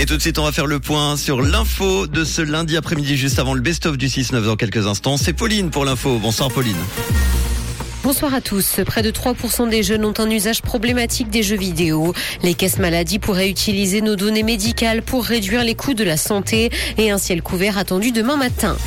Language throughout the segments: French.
Et tout de suite, on va faire le point sur l'info de ce lundi après-midi, juste avant le best-of du 6-9 dans quelques instants. C'est Pauline pour l'info. Bonsoir Pauline. Bonsoir à tous. Près de 3% des jeunes ont un usage problématique des jeux vidéo. Les caisses maladies pourraient utiliser nos données médicales pour réduire les coûts de la santé et un ciel couvert attendu demain matin.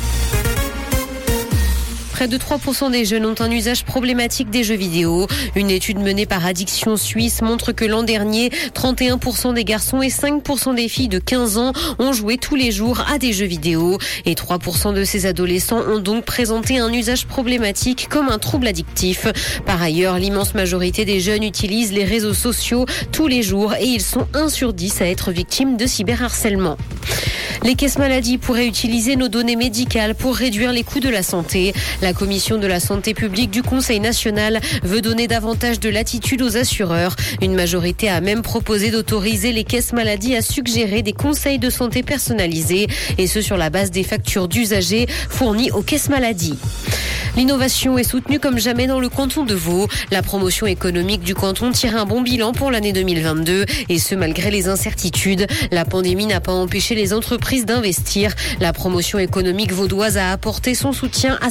Près de 3% des jeunes ont un usage problématique des jeux vidéo. Une étude menée par Addiction Suisse montre que l'an dernier, 31% des garçons et 5% des filles de 15 ans ont joué tous les jours à des jeux vidéo. Et 3% de ces adolescents ont donc présenté un usage problématique comme un trouble addictif. Par ailleurs, l'immense majorité des jeunes utilisent les réseaux sociaux tous les jours et ils sont 1 sur 10 à être victimes de cyberharcèlement. Les caisses maladies pourraient utiliser nos données médicales pour réduire les coûts de la santé. La commission de la santé publique du Conseil national veut donner davantage de latitude aux assureurs. Une majorité a même proposé d'autoriser les caisses maladies à suggérer des conseils de santé personnalisés et ce sur la base des factures d'usagers fournies aux caisses maladies. L'innovation est soutenue comme jamais dans le canton de Vaud. La promotion économique du canton tire un bon bilan pour l'année 2022 et ce malgré les incertitudes. La pandémie n'a pas empêché les entreprises d'investir. La promotion économique vaudoise a apporté son soutien à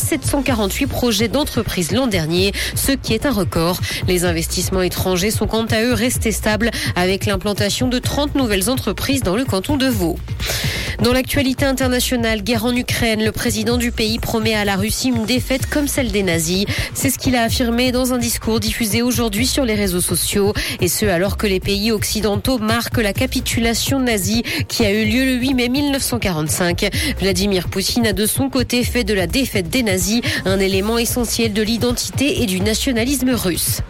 748 projets d'entreprises l'an dernier, ce qui est un record. Les investissements étrangers sont quant à eux restés stables avec l'implantation de 30 nouvelles entreprises dans le canton de Vaud. Dans l'actualité internationale, guerre en Ukraine, le président du pays promet à la Russie une défaite comme celle des nazis. C'est ce qu'il a affirmé dans un discours diffusé aujourd'hui sur les réseaux sociaux. Et ce, alors que les pays occidentaux marquent la capitulation nazie qui a eu lieu le 8 mai 1945. Vladimir Poutine a de son côté fait de la défaite des nazis un élément essentiel de l'identité et du nationalisme russe.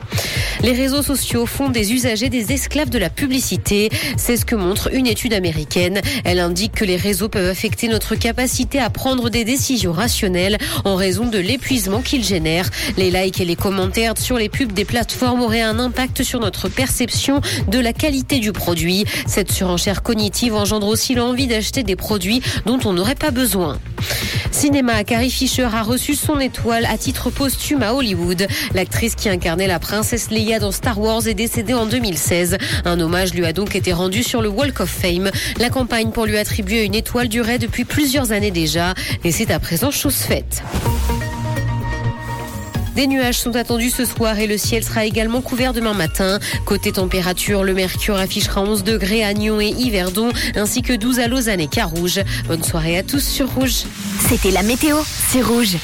Les réseaux sociaux font des usagers des esclaves de la publicité. C'est ce que montre une étude américaine. Elle indique que les réseaux peuvent affecter notre capacité à prendre des décisions rationnelles en raison de l'épuisement qu'ils génèrent. Les likes et les commentaires sur les pubs des plateformes auraient un impact sur notre perception de la qualité du produit. Cette surenchère cognitive engendre aussi l'envie d'acheter des produits dont on n'aurait pas besoin. Cinéma, Carrie Fisher a reçu son étoile à titre posthume à Hollywood. L'actrice qui incarnait la princesse Leia dans Star Wars est décédée en 2016. Un hommage lui a donc été rendu sur le Walk of Fame. La campagne pour lui attribuer une étoile durait depuis plusieurs années déjà et c'est à présent chose faite. Des nuages sont attendus ce soir et le ciel sera également couvert demain matin. Côté température, le mercure affichera 11 degrés à Nyon et Yverdon, ainsi que 12 à Lausanne et Carouge. Bonne soirée à tous sur Rouge. C'était la météo, c'est Rouge.